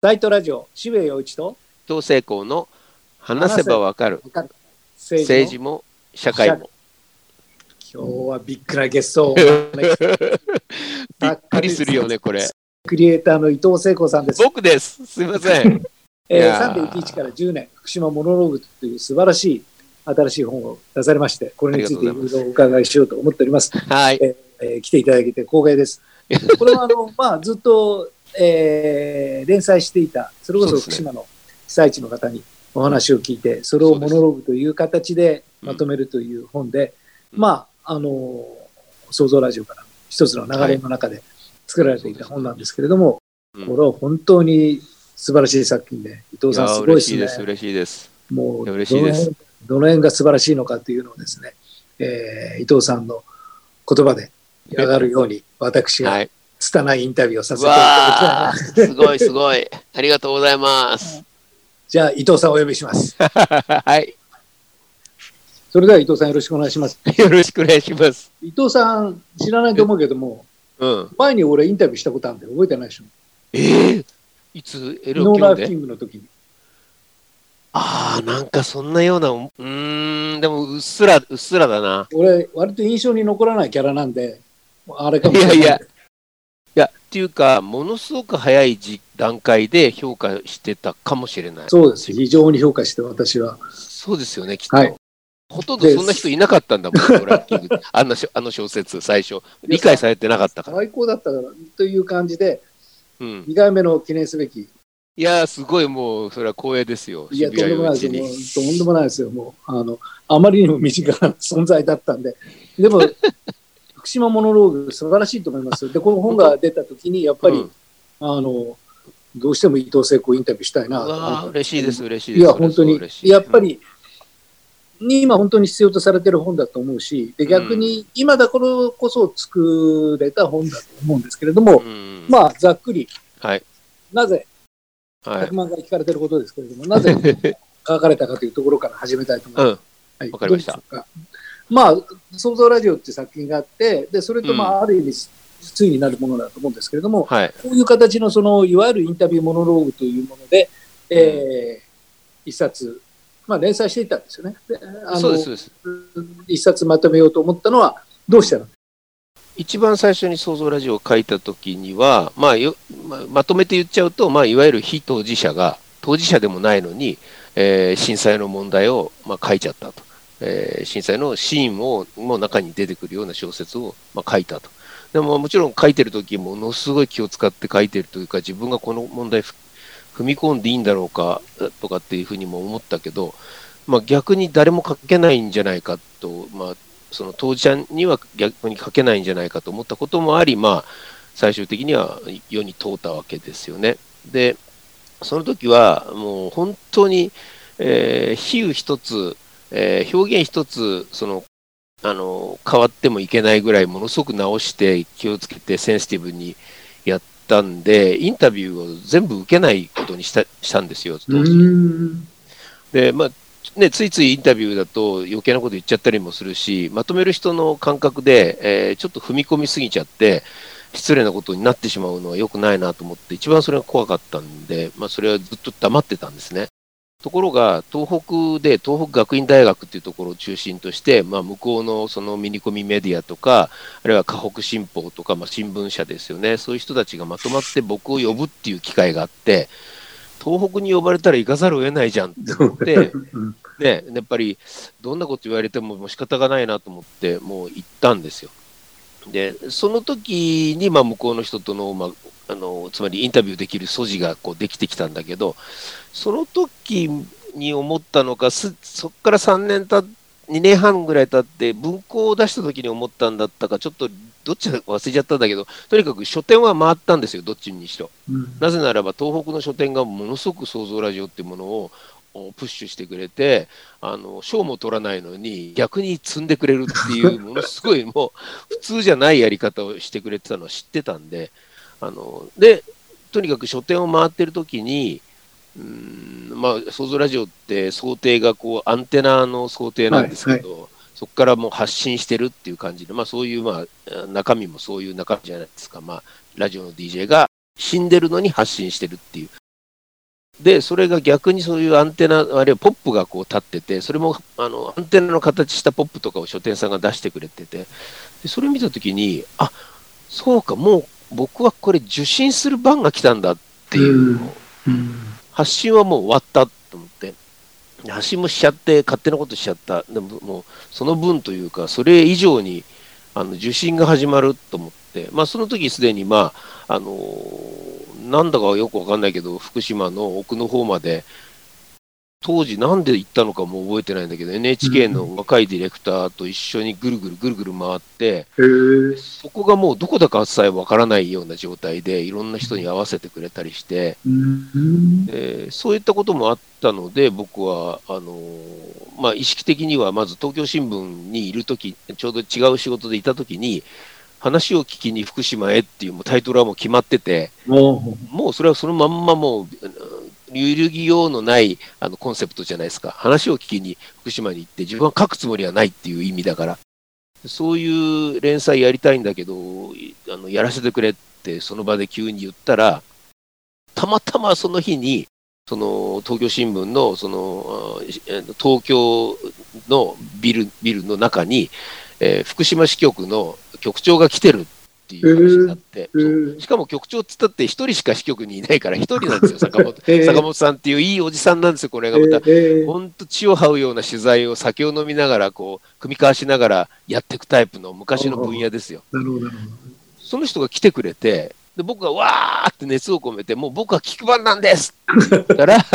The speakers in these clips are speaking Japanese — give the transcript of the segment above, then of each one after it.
サイトラジオ、渋谷陽一と同性校の話せばわかる政治も社会も。今日はビッグなゲストをお びっくりするよね、これ。クリエイターの伊藤聖子さんです。僕です。すいません。えー3.11から10年、福島モノローグという素晴らしい新しい本を出されまして、これについていろいろお伺いしようと思っております。はい。えー来ていただけて光栄です。これはあの、まあ、ずっと、えー連載していた、それこそ福島の被災地の方にお話を聞いて、それをモノローグという形でまとめるという本で、うんまあ、あの、創造ラジオから一つの流れの中で作られていた本なんですけれども、うんこれは本当に素晴らしい作品で、伊藤さんすごいですね。嬉しいです、嬉しいです。もういや嬉しいですどの辺どの辺が素晴らしいのかというのをですね、えー伊藤さんの言葉で上がるように、私がはい。拙いインタビューをさせていわたあ、だきたい。すごいすごい。ありがとうございます。じゃあ、伊藤さんお呼びします。はい。それでは伊藤さんよろしくお願いします。よろしくお願いします。伊藤さん、知らないと思うけども、うん。前に俺インタビューしたことあるんで覚えてないでしょ。ええいつ、エロノーライフングの時に。ああ、なんかそんなような、うーん、でもうっすら、うっすらだな。俺、割と印象に残らないキャラなんで、あれかもしれない。いやいや、っていうか、ものすごく早い時段階で評価してたかもしれない。そうです。非常に評価して、私は。そうですよね、きっと。はいほとんどそんな人いなかったんだもん、ランキング ああの小説、最初。理解されてなかったから。最高だったから、という感じで、うん、2回目の記念すべき。いやー、すごいもう、それは光栄ですよ、いや、とんでもないですよ。とんでもないですよ。もう、あの、あまりにも身近な存在だったんで。でも、福島モノローグ、素晴らしいと思いますよ。で、この本が出た時に、やっぱり、うんあの、どうしても伊藤聖子をインタビューしたいな嬉しいです、嬉しいです。いや、本当にやっぱ、り、に今本当に必要とされてる本だと思うし、で逆に今だからこそ作れた本だと思うんですけれども、うん、まあ、ざっくり、はい。なぜ、はい100。万回聞かれてることですけれども、なぜ 書かれたかというところから始めたいと思います。うん、はい、わかりました。まあ、創造ラジオっていう作品があって、で、それとまあ、ある意味、ついになるものだと思うんですけれども、はい。こういう形のその、いわゆるインタビューモノローグというもので、えー一冊、まあ、連載していたんですよね。であのそうです、そうです。一冊まとめようと思ったのは、どうしてなの？一番最初に創造ラジオを書いた時には、まあよままとめて言っちゃうと、まあ、いわゆる非当事者が、当事者でもないのに、えー震災の問題を、まあ、書いちゃったと。えー震災のシーンをも中に出てくるような小説を、まあ、書いたと。でももちろん書いてる時ものすごい気を使って書いてるというか、自分がこの問題踏み込んでいいんだろうかとかっていうふうにも思ったけど、まあ、逆に誰も書けないんじゃないかと、まあ、その当事者には逆に書けないんじゃないかと思ったこともあり、まあ、最終的には世に問うたわけですよね。で、その時はもう本当に、えー比喩一つ、えー表現一つ、その、あの、変わってもいけないぐらいものすごく直して気をつけてセンシティブにやったんで、インタビューを全部受けないことにしたしたんですよ、当時。で、まあ、ね、ついついインタビューだと余計なこと言っちゃったりもするし、まとめる人の感覚で、えーちょっと踏み込みすぎちゃって、失礼なことになってしまうのは良くないなと思って、一番それが怖かったんで、まあ、それはずっと黙ってたんですね。ところが、東北で東北学院大学っていうところを中心として、まあ、向こうのそのミニコミメディアとか、あるいは河北新報とか、まあ、新聞社ですよね、そういう人たちがまとまって僕を呼ぶっていう機会があって、東北に呼ばれたら行かざるを得ないじゃんって思って、うんね、やっぱりどんなこと言われてももう仕方がないなと思って、もう行ったんですよ。で、その時にまあ向こうの人との,、まあ、あのつまりインタビューできる素地がこうできてきたんだけど、その時に思ったのか、すそこから3年た2年半ぐらい経って、文庫を出した時に思ったんだったか、ちょっとどっちだか忘れちゃったんだけど、とにかく書店は回ったんですよ、どっちにしろ。うんなぜならば東北の書店がものすごく創造ラジオっていうものをおプッシュしてくれてあの賞も取らないのに逆に積んでくれるっていうものすごいもう普通じゃないやり方をしてくれてたのは知ってたんであのでとにかく書店を回ってる時にうーんまあ創造ラジオって想定がこうアンテナの想定なんですけど、そこからもう発信してるっていう感じで、まあ、そういう、まあ、中身もそういう中身じゃないですか、まあ、ラジオの DJ が死んでるのに発信してるっていう。で、それが逆にそういうアンテナ、あるいはポップがこう立ってて、それもあのアンテナの形したポップとかを書店さんが出してくれてて、でそれ見たときに、あそうか、もう僕はこれ受信する番が来たんだっていう、うん発信はもう終わったと思って、発信もしちゃって、勝手なことしちゃった、でももうその分というか、それ以上にあの受信が始まると思って、まあ、その時すでに、まああのーなんだかよくわかんないけど、福島の奥の方まで、当時なんで行ったのかも覚えてないんだけど、NHK の若いディレクターと一緒にぐるぐるぐるぐる回って。そこがもうどこだかさえわからないような状態で、いろんな人に合わせてくれたりして、うん。えーそういったこともあったので、僕はあのーまあ、意識的にはまず東京新聞にいるとき、ちょうど違う仕事でいたときに、話を聞きに福島へっていうもうタイトルはもう決まってて、ももうそれはそのまんまもう、揺るぎようのないあのコンセプトじゃないですか、話を聞きに福島に行って、自分は書くつもりはないっていう意味だから、そういう連載やりたいんだけど、あのやらせてくれって、その場で急に言ったら、たまたまその日に、その東京新聞のその東京のビルビルの中に、えー福島支局の局長が来てる。っていう話になって、へそうーしかも局長っつったって一人しか支局にいないから一人なんですよ、坂本へー坂本さんっていういいおじさんなんですよ、これがまた。ええ本当血を這うような取材を酒を飲みながらこう組み交わしながらやっていくタイプの昔の分野ですよ。なるほど、なるほその人が来てくれてで僕がわーって熱を込めてもう僕は聞く番なんですって言ったら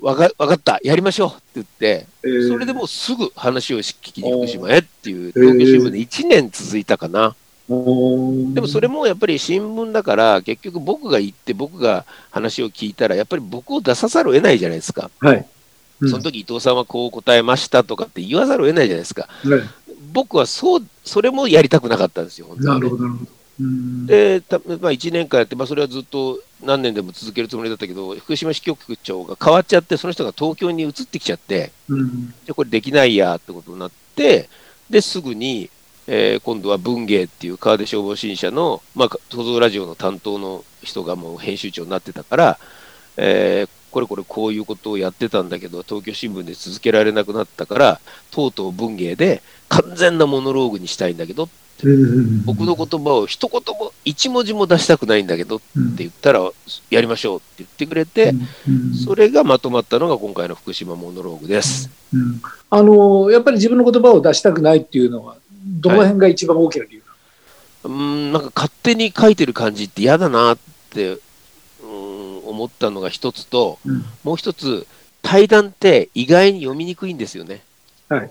わかわかったやりましょうって言ってど。ええそれでもうすぐ話を聞きに福島へっていうー東京新聞で1年続いたかな。でもそれもやっぱり新聞だから結局僕が行って僕が話を聞いたらやっぱり僕を出さざるを得ないじゃないですか。はい。うんその時伊藤さんはこう答えましたとかって言わざるを得ないじゃないですか。はい僕はそう、それもやりたくなかったんですよ、本当にねなるほど、なるほど。うんで、たまあ、1年間やって、まあ、それはずっと何年でも続けるつもりだったけど、福島支局長が変わっちゃって、その人が東京に移ってきちゃって、うんでこれできないやってことになって、ですぐに、えー今度は文芸っていう川出消防新社の、まあ、創造ラジオの担当の人がもう編集長になってたから、えーこれこれこういうことをやってたんだけど、東京新聞で続けられなくなったから、とうとう文芸で完全なモノローグにしたいんだけど、僕の言葉を一言も、一文字も出したくないんだけどって言ったら、やりましょうって言ってくれて、それがまとまったのが今回の福島モノローグです。うん。あのやっぱり自分の言葉を出したくないっていうのは、どの辺が一番大きな理由うーん、なんか勝手に書いてる感じって嫌だなって、うーん、思ったのが一つと、なの、もう一つ、対談って意外に読みにくいんですよね。はい。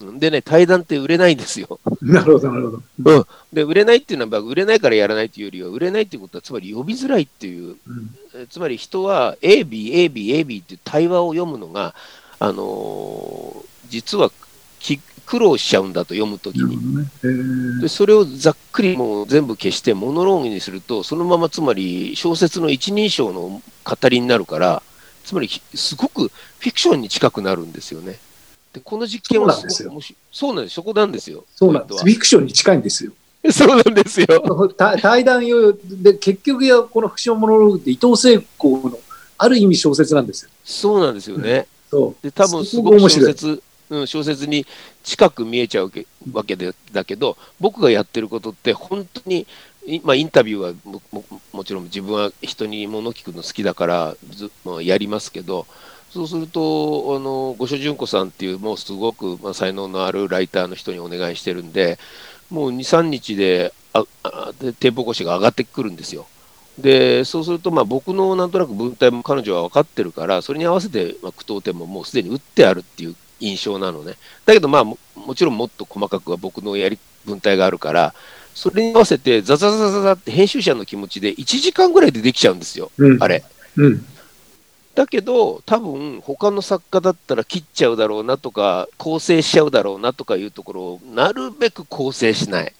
うんでね、対談って売れないんですよ。なるほど、なるほど。うん。で、売れないっていうのは、売れないからやらないっていうよりは、売れないっていうことは、つまり呼びづらいっていううんえつまり人は A、B、A、B、A、B っていう対話を読むのが、あのー実はき苦労しちゃうんだと読むときに。ね。えーでそれをざっくりもう全部消してモノローグにすると、そのままつまり小説の一人称の語りになるから、つまりひすごくフィクションに近くなるんですよね。でこの実験は。そうなんです、そこなんですよ。そうなんです。フィクションに近いんですよ。そうなんですよ。た対談用で、結局や、この福島モノローグって伊藤聖子のある意味小説なんですよ。そうなんですよね。そう。で多分すすごく小説、うん、小説に近く見えちゃうわけでだけど僕がやってることって本当に、まあ、インタビューはももちろん自分は人に物聞くの好きだからず、まあ、やりますけどそうするとあの五所純子さんっていうもうすごく、まあ、才能のあるライターの人にお願いしてるんでもう23日でああでテンポ越しが上がってくるんですよ。でそうするとまあ僕のなんとなく文体も彼女は分かってるからそれに合わせてま句読点ももうすでに打ってあるっていう印象なのねだけどまあももちろんもっと細かくは僕のやり文体があるからそれに合わせてザザザザザって編集者の気持ちで1時間ぐらいでできちゃうんですようんあれ。うん。だけど多分他の作家だったら切っちゃうだろうなとか構成しちゃうだろうなとかいうところをなるべく構成しない、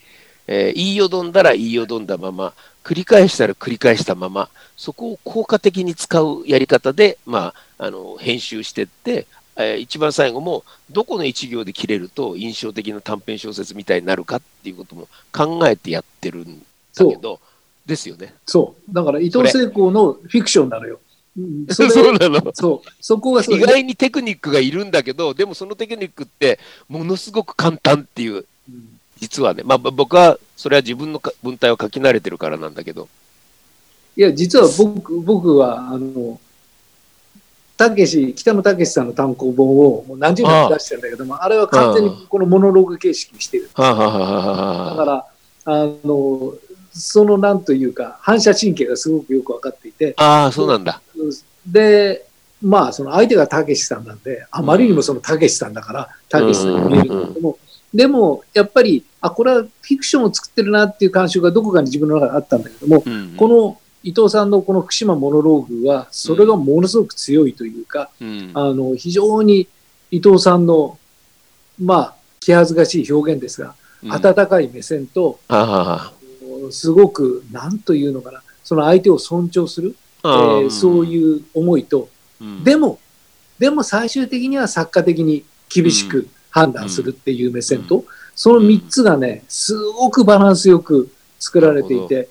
えー言いよどんだら言いよどんだまま繰り返したら繰り返したままそこを効果的に使うやり方で、まあ、あの編集してって、えー一番最後もどこの一行で切れると印象的な短編小説みたいになるかっていうことも考えてやってるんだけどですよね。そう。だから伊藤聖子のフィクションなのよ。う んそそれうなの？そう、そこが意外にテクニックがいるんだけど、でもそのテクニックってものすごく簡単っていう、うん。実はね、まあぼ僕はそれは自分のか文体を書き慣れてるからなんだけど、いや、実は僕、僕は、あの、たけし、北野武さんの単行本をもう何十年も出してるんだけども、あれは完全にこのモノローグ形式にしてる。だから、あの、そのなんというか、反射神経がすごくよく分かっていて、ああ、そうなんだ。で、まあ、その相手がたけしさんなんで、あまりにもそのたけしさんだから、たけしさんに見えるけども、でも、やっぱり、あ、これはフィクションを作ってるなっていう感触がどこかに自分の中であったんだけども、うん。この伊藤さんのこの福島モノローグは、それがものすごく強いというか、うん。あの、非常に伊藤さんの、まあ、気恥ずかしい表現ですが、うん。温かい目線と、すごく、なんというのかな、その相手を尊重する、えあー。そういう思いと、うん。でも、でも最終的には作家的に厳しく判断するっていう目線と、その3つがね、すごくバランスよく作られていて、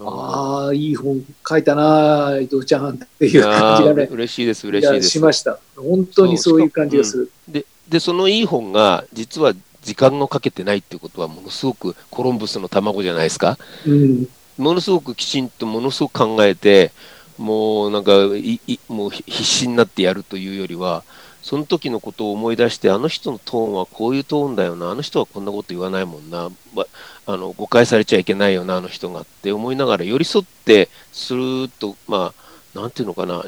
ああ、いい本書いたな、伊藤ちゃんっていう感じがねー、嬉しいです、嬉しいです。しました。本当にそういう感じがする。でで、そのいい本が、実は時間をかけてないっていうことは、ものすごくコロンブスの卵じゃないですか？うん。ものすごくきちんと、ものすごく考えて、もうなんかいい、もう必死になってやるというよりは、その時のことを思い出して、あの人のトーンはこういうトーンだよな、あの人はこんなこと言わないもんな、ばあの誤解されちゃいけないよな、あの人がって思いながら寄り添って、すると、まあ、なんていうのかな、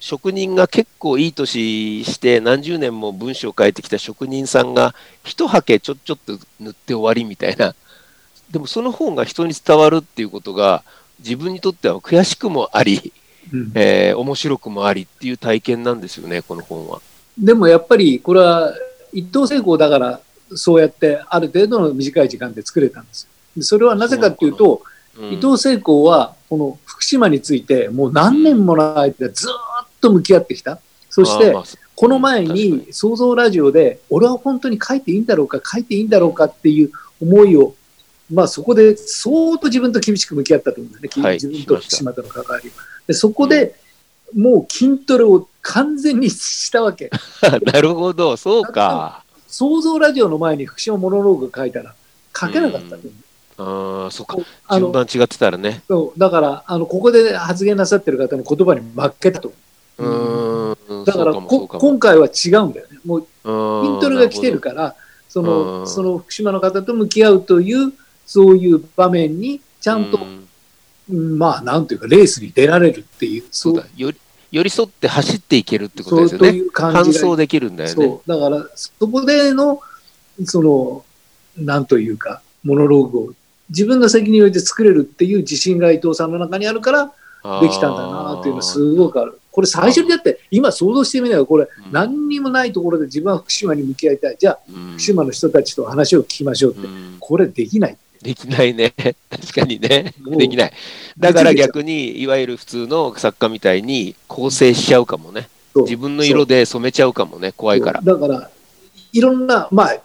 職人が結構いい年して何十年も文章を書いてきた職人さんが一はけちょちょっと塗って終わりみたいなでもその本が人に伝わるっていうことが自分にとっては悔しくもあり、うんえー面白くもありっていう体験なんですよねこの本は。でもやっぱりこれは一等成功だからそうやってある程度の短い時間で作れたんですよ。でそれはなぜかっていうと、うん伊藤聖光はこの福島についてもう何年もの間ずーっと向き合ってきた。そしてこの前に創造ラジオで俺は本当に書いていいんだろうか書いていいんだろうかっていう思いをまあそこで相当自分と厳しく向き合ったと思うんだよね。はい自分と福島との関わりを。でそこでもう筋トレを完全にしたわけ。なるほど。そうか。創造ラジオの前に福島モノローグ書いたら書けなかった。と思う。ああそうか順番違ってたらね。そうだからあのここで発言なさってる方の言葉に負けたと。うーん。だからこ今回は違うんだよね。もううん筋トレが来てるからそうん。のその福島の方と向き合うというそういう場面にちゃんと、まあなんていうかレースに出られるっていう。そうだ。より寄り添って走っていけるってことそうですよね。という感搬じが送できるんだよね。そうだからそこでのそのなんというかモノローグを自分の責任を置いて作れるっていう自信が伊藤さんの中にあるからできたんだなっていうのはすごくある。これ最初にだって今想像してみればこれうん何にもないところで自分は福島に向き合いたい。じゃあうん福島の人たちと話を聞きましょうって。うんこれできない。できないね。確かにね。できない。だから逆に、いわゆる普通の作家みたいに構成しちゃうかもね。自分の色で染めちゃうかもね。怖いから。だから、いろんな、まあ、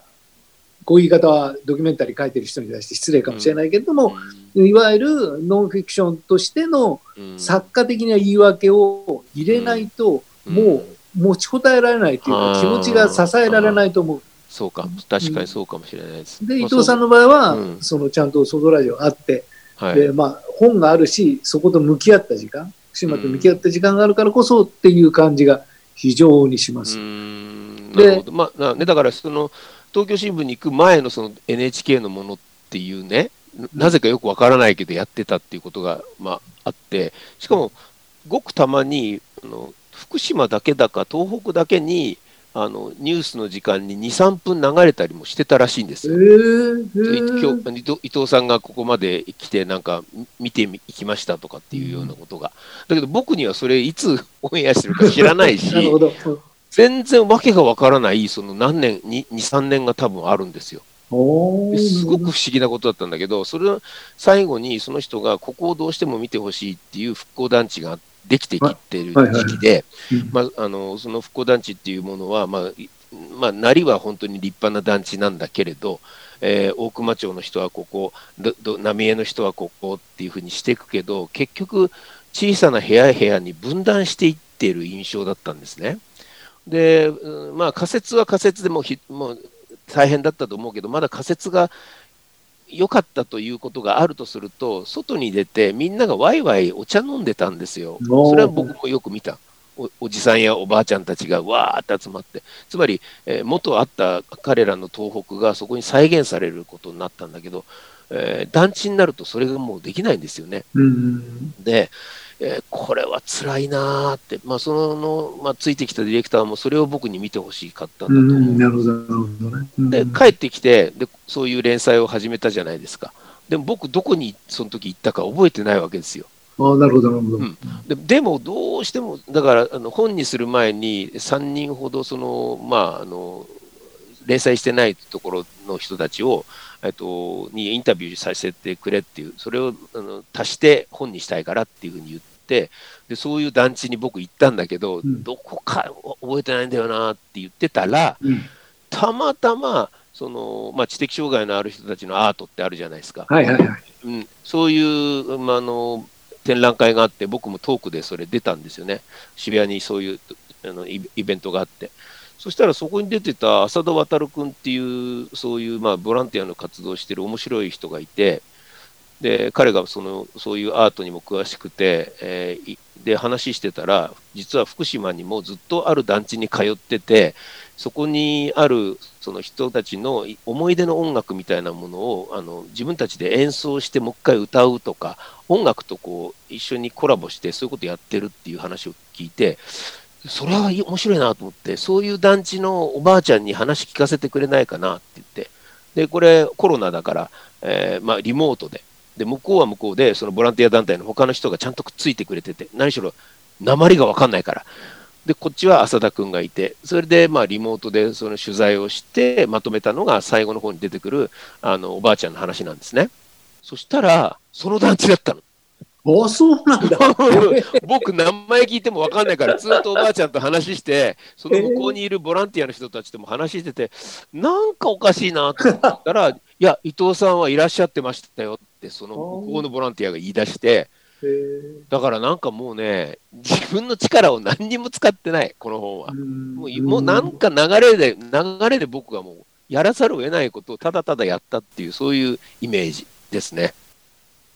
こういう言い方はドキュメンタリー書いてる人に対して失礼かもしれないけれども、いわゆるノンフィクションとしてのうん作家的な言い訳を入れないと、うんもう持ちこたえられないというか、気持ちが支えられないと思う。そうか。確かにそうかもしれないです。で、伊まあ藤さんの場合は、うんそのちゃんとソドラジオあって、はい。で、まあ、本があるし、そこと向き合った時間、福島と向き合った時間があるからこそっていう感じが非常にしまうす。でなるほど。まあ、なね、だから、その、東京新聞に行く前のその NHK のものっていうね、ななぜかよくわからないけどやってたっていうことが、まあ、あって、しかも、ごくたまに、あの福島だけだか、東北だけに、あのニュースの時間に2、3分流れたりもしてたらしいんですえよ。ー、今日伊藤さんがここまで来て、なんかみ見ていきましたとかっていうようなことが、だけど僕にはそれ、いつオンエアしてるか知らないし。全然わけがわからない、その何年、2、3年が多分あるんですよ。すごく不思議なことだったんだけど、それ最後にその人がここをどうしても見てほしいっていう復興団地ができてきてる時期で、うんまあ、あのその復興団地っていうものは、まあいまあ、なりは本当に立派な団地なんだけれど、えー大熊町の人はここ、どど浪江の人はここっていうふうにしていくけど、結局、小さな部屋部屋に分断していっている印象だったんですね。で、うんまあ、仮説は仮説でもひもう大変だったと思うけど、まだ仮説が良かったということがあるとすると、外に出て、みんながワイワイお茶飲んでたんですよ。それは僕もよく見た。おおじさんやおばあちゃんたちがわーって集まって、つまり、えー元あった彼らの東北がそこに再現されることになったんだけど、えー団地になるとそれがもうできないんですよね。うん。で、えーこれは辛いなーって、まあ、その、まあ、ついてきたディレクターもそれを僕に見てほしかったんだとう思う。ん、なるほど、なるほどね。うんで、帰ってきてで、そういう連載を始めたじゃないですか。でも僕、どこにその時行ったか覚えてないわけですよ。ああ、なるほど、なるほど。うんででも、どうしても、だからあの本にする前に3人ほどその、まあ、あの連載してないところの人たちを、えっと、にインタビューさせてくれっていう、それをあの足して本にしたいからっていうふうに言って、でそういう団地に僕行ったんだけど、んどこか覚えてないんだよなって言ってたら、うんたまたまその、まあ、知的障害のある人たちのアートってあるじゃないですか。はいはいはい。うん、そういう、まあ、あの展覧会があって、僕もトークでそれ出たんですよね、渋谷にそういうあのイベントがあって。そしたらそこに出てた浅田渉君っていう、そういうまあボランティアの活動をしてる面白い人がいて、で彼がそのそういうアートにも詳しくて、えーで話してたら、実は福島にもずっとある団地に通ってて、そこにあるその人たちの思い出の音楽みたいなものをあの自分たちで演奏してもう一回歌うとか音楽とこう一緒にコラボしてそういうことやってるっていう話を聞いてそれは面白いなと思ってそういう団地のおばあちゃんに話聞かせてくれないかなって言って。でこれコロナだから、えーまあ、リモートで。で向こうは向こうでそのボランティア団体の他の人がちゃんとくっついてくれてて。何しろ鉛が分かんないから。でこっちは浅田君がいて。それでまあリモートでその取材をしてまとめたのが最後の方に出てくるあのおばあちゃんの話なんですね。そしたらその団地だったの。あ、そうなんだ。僕名前聞いても分かんないからずっとおばあちゃんと話してその向こうにいるボランティアの人たちとも話しててなんかおかしいなと思ったらいや伊藤さんはいらっしゃってましたよってその向こうのボランティアが言い出してだからなんかもうね自分の力を何にも使ってないこの本は。もうもうなんか流れで、流れで僕がもうやらざるを得ないことをただただやったっていう、そういうイメージですね。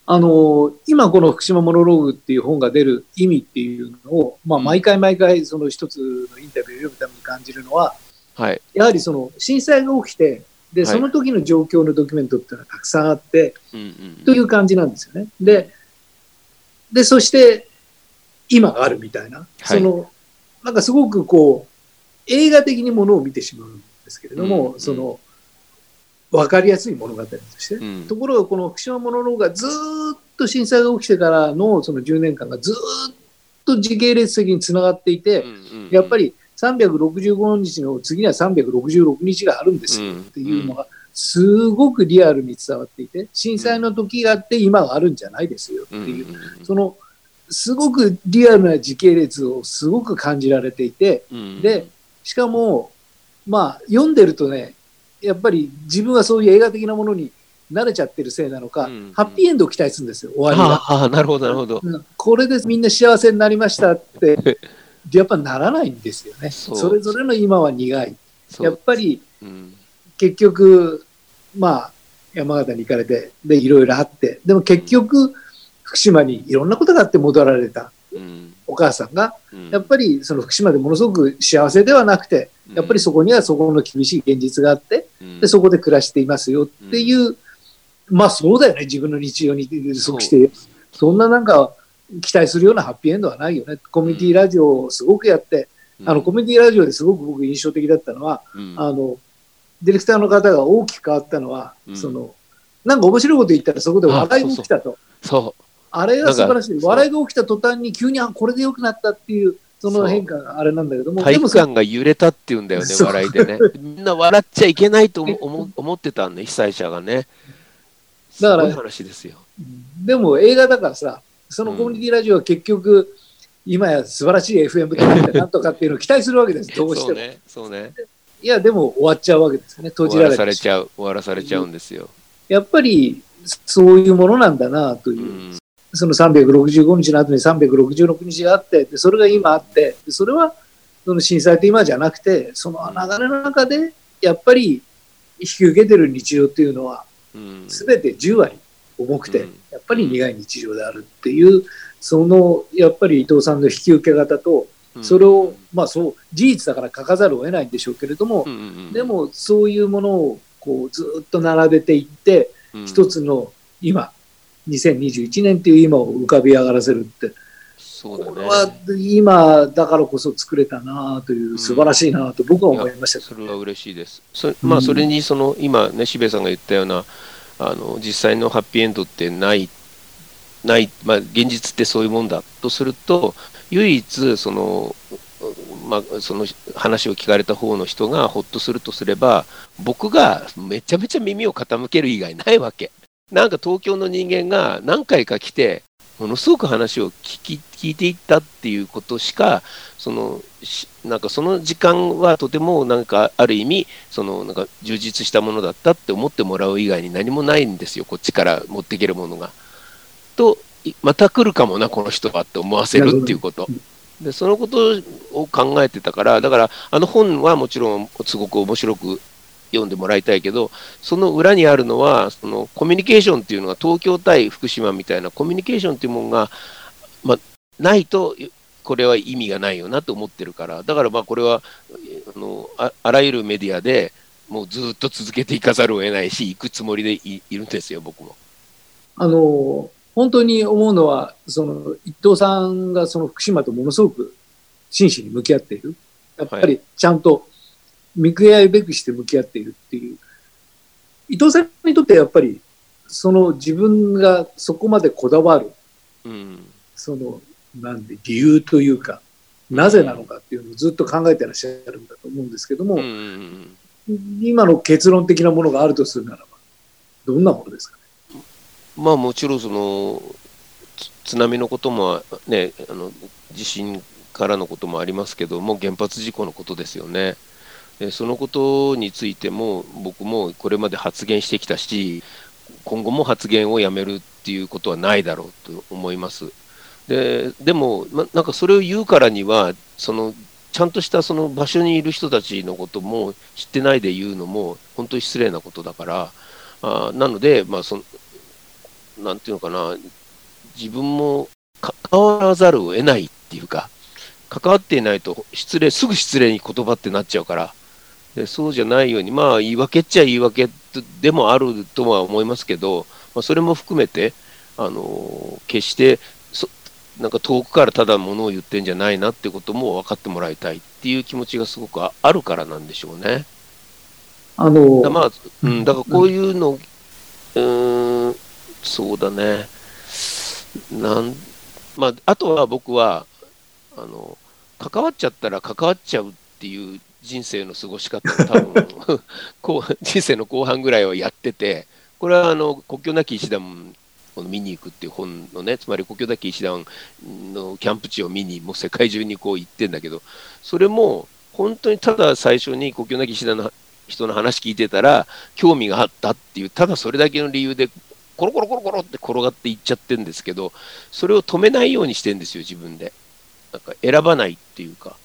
あの、今この福島モノローグっていう本が出る意味っていうのを、まあうん。毎回毎回その一つのインタビューを読むために感じるのは、はい。やはりその震災が起きて、で、はい。その時の状況のドキュメントっていうのがたくさんあって、うんうんという感じなんですよね。で、で、そして今があるみたいな、はい。その、なんかすごくこう、映画的にものを見てしまうんですけれども、うん。その、わかりやすい物語として、うん。ところがこの福島モノローグがずーっと震災が起きてからのその10年間がずーっと時系列的につながっていて、うんうんやっぱり365日の次には366日があるんですよっていうのがすごくリアルに伝わっていて、震災の時があって今があるんじゃないですよってう。んうんいう、そのすごくリアルな時系列をすごく感じられていて、うん。で、しかも、まあ、読んでるとね、やっぱり自分はそういう映画的なものに慣れちゃってるせいなのか、うんハッピーエンドを期待するんですよ、終わりが。ああ、なるほど、なるほど。うんこれでみんな幸せになりましたって、やっぱならないんですよね。それぞれの今は苦い。やっぱりうん結局、まあ、山形に行かれて、で、いろいろあって、でも結局、福島にいろんなことがあって戻られたうんお母さんが、うん。やっぱりその福島でものすごく幸せではなくて、やっぱりそこにはそこの厳しい現実があって、うん。で、そこで暮らしていますよっていう、まあそうだよね、自分の日常に即して、そんななんか期待するようなハッピーエンドはないよね。コミュニティラジオをすごくやって、あのコミュニティラジオですごく僕印象的だったのは、うん。あの、ディレクターの方が大きく変わったのは、うん。その、なんか面白いこと言ったらそこで笑いが起きたと。そあれが素晴らしい。笑いが起きた途端に急に、あ、これで良くなったっていう、その変化があれなんだけどう。も、体育館が揺れたっていうんだよね、笑いでね。みんな笑っちゃいけないと思思思ってたんね、被災者がね。すだから話ですよ。でも映画だからさ、そのコミュニティラジオは結局、今や素晴らしい FM とかってなんとかっていうのを期待するわけです、どうしても。そうね、そうね。いや、でも終わっちゃうわけですよね、閉じられて終わらされちゃう、終わらされちゃうんですよ。やっぱりそういうものなんだなというう、んその365日の後に366日があってでそれが今あってでそれはその震災と今じゃなくてその流れの中でやっぱり引き受けてる日常っていうのはうん。全て10割重くてうん。やっぱり苦い日常であるっていうそのやっぱり伊藤さんの引き受け方とそれをまあそう事実だから書かざるを得ないんでしょうけれどもでもそういうものをこうずっと並べていってうん。一つの今2021年っていう今を浮かび上がらせるって。そうだね。これは今だからこそ作れたなという素晴らしいなと僕は思いましたけど。それは嬉しいです。そまあ、それにその今ね、渋谷さんが言ったようなあの実際のハッピーエンドってない、ないまあ、現実ってそういうもんだとすると、唯一その、まあ、その話を聞かれた方の人がほっとするとすれば、僕がめちゃめちゃ耳を傾ける以外ないわけ。なんか東京の人間が何回か来て、ものすごく話を聞き聞いていったっていうことしか、そのなんかその時間はとてもなんかある意味そのなんか充実したものだったって思ってもらう以外に何もないんですよこっちから持っていけるものが。とまた来るかもなこの人はって思わせるっていうこと。でそのことを考えてたからだからあの本はもちろんすごく面白く読んでもらいたいけどその裏にあるのはそのコミュニケーションっていうのが東京対福島みたいなコミュニケーションっていうものが、まあ、ないとこれは意味がないよなと思ってるからだからまあこれはあのああらゆるメディアでもうずっと続けていかざるを得ないし行くつもりでいいるんですよ僕も。あの本当に思うのはその伊藤さんがその福島とものすごく真摯に向き合っているやっぱりちゃんと見く合いべくして向き合っているっていう。伊藤さんにとってやっぱりその自分がそこまでこだわる。うんそのなんで理由というかなぜなのかっていうのをずっと考えてらっしゃるんだと思うんですけども、うん今の結論的なものがあるとするならばどんなものですかまあもちろんその津波のこともねあの地震からのこともありますけども原発事故のことですよね。そのことについても僕もこれまで発言してきたし今後も発言をやめるっていうことはないだろうと思います。ででも、ま、なんかそれを言うからにはそのちゃんとしたその場所にいる人たちのことも知ってないで言うのも本当に失礼なことだからあなので、まあ、そのなんていうのかな自分も関わらざるを得ないっていうか関わっていないと失礼すぐ失礼に言葉ってなっちゃうからでそうじゃないようにまあ言い訳っちゃ言い訳でもあるとは思いますけど、まあ、それも含めてあの決してそなんか遠くからただものを言ってんじゃないなってことも分かってもらいたいっていう気持ちがすごくああるからなんでしょうね。あのだまあ、うん、だからこういうの、うーん、そうだね。なん、まあ、あとは僕は、あの、関わっちゃったら関わっちゃうっていう人生の過ごし方を多分、こう、人生の後半ぐらいはやってて、これはあの、国境なき医師団を見に行くっていう本のね、つまり国境なき医師団のキャンプ地を見に、もう世界中にこう行ってんだけど、それも、本当にただ最初に国境なき医師団の人の話聞いてたら興味があったっていうただそれだけの理由でコロコロコロコロって転がっていっちゃってるんですけどそれを止めないようにしてんですよ自分で。なんか選ばないっていうか。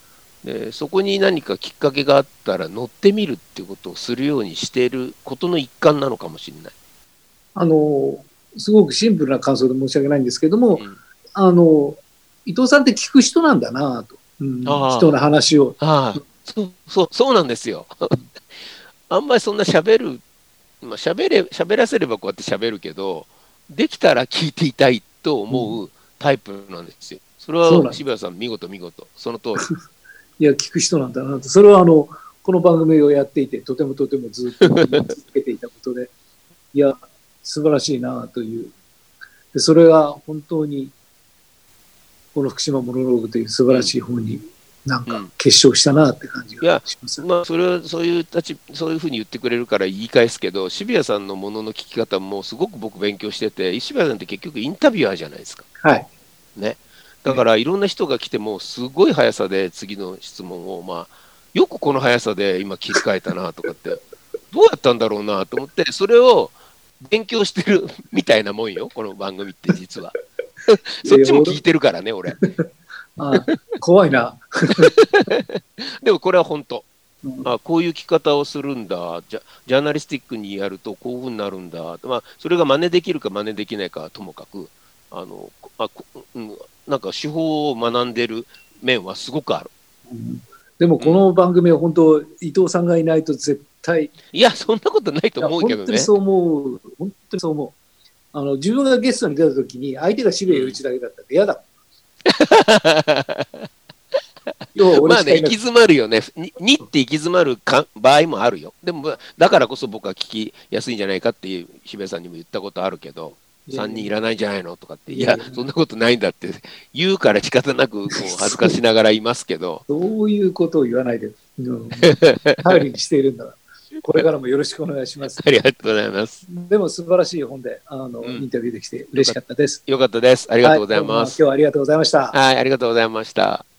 でそこに何かきっかけがあったら乗ってみるっていうことをするようにしていることの一環なのかもしれない。あのすごくシンプルな感想で申し訳ないんですけども、うんあの伊藤さんって聞く人なんだなと、うん人の話をそうそうそうなんですよ。あんまりそんな喋る、まあ、喋れ喋らせればこうやって喋るけどできたら聞いていたいと思うタイプなんですよ。それは渋谷さん見事見事その通り。いや聞く人なんだなとそれはあのこの番組をやっていてとてもとてもずっと続けていたことでいや素晴らしいなというでそれが本当にこの福島モノローグという素晴らしい本になんかうん結晶したなって感じいやがします。まあそれはそういう立ちそういうふうに言ってくれるから言い返すけど渋谷さんのものの聞き方もすごく僕勉強してて渋谷さんって結局インタビュアーじゃないですか。はい。ね。だからいろんな人が来てもすごい速さで次の質問をまあよくこの速さで今切り替えたなとかってどうやったんだろうなと思ってそれを勉強してるみたいなもんよこの番組って実は。そっちも聞いてるからね、俺。あ怖いな。でもこれは本当。うんあこういう聞き方をするんだジャ、ジャーナリスティックにやるとこういうふうになるんだ、まあ、それが真似できるか真似できないかはともかく、あのあこうん、なんか手法を学んでる面はすごくある。うんでもこの番組は本当、伊藤さんがいないと絶対、いや、そんなことないと思うけどね。本当にそう思う。本当にそう思う。あの自分がゲストに出た時に相手が渋谷雄一だけだったら嫌だ。まあね、行き詰まるよね。ににって行き詰まるか場合もあるよ。でも、だからこそ僕は聞きやすいんじゃないかっていう、渋谷さんにも言ったことあるけど、3人いらないんじゃないのとかって、いやそんなことないんだって 言うから仕方なく恥ずかしながらいますけど、そういうことを言わないで、うん、頼りにしているんだ。これからもよろしくお願いします。ありがとうございます。でも素晴らしい本であの、うんインタビューできて嬉しかったです。よかったです。ありがとうございます。はどうも今日はありがとうございました。はい、ありがとうございました。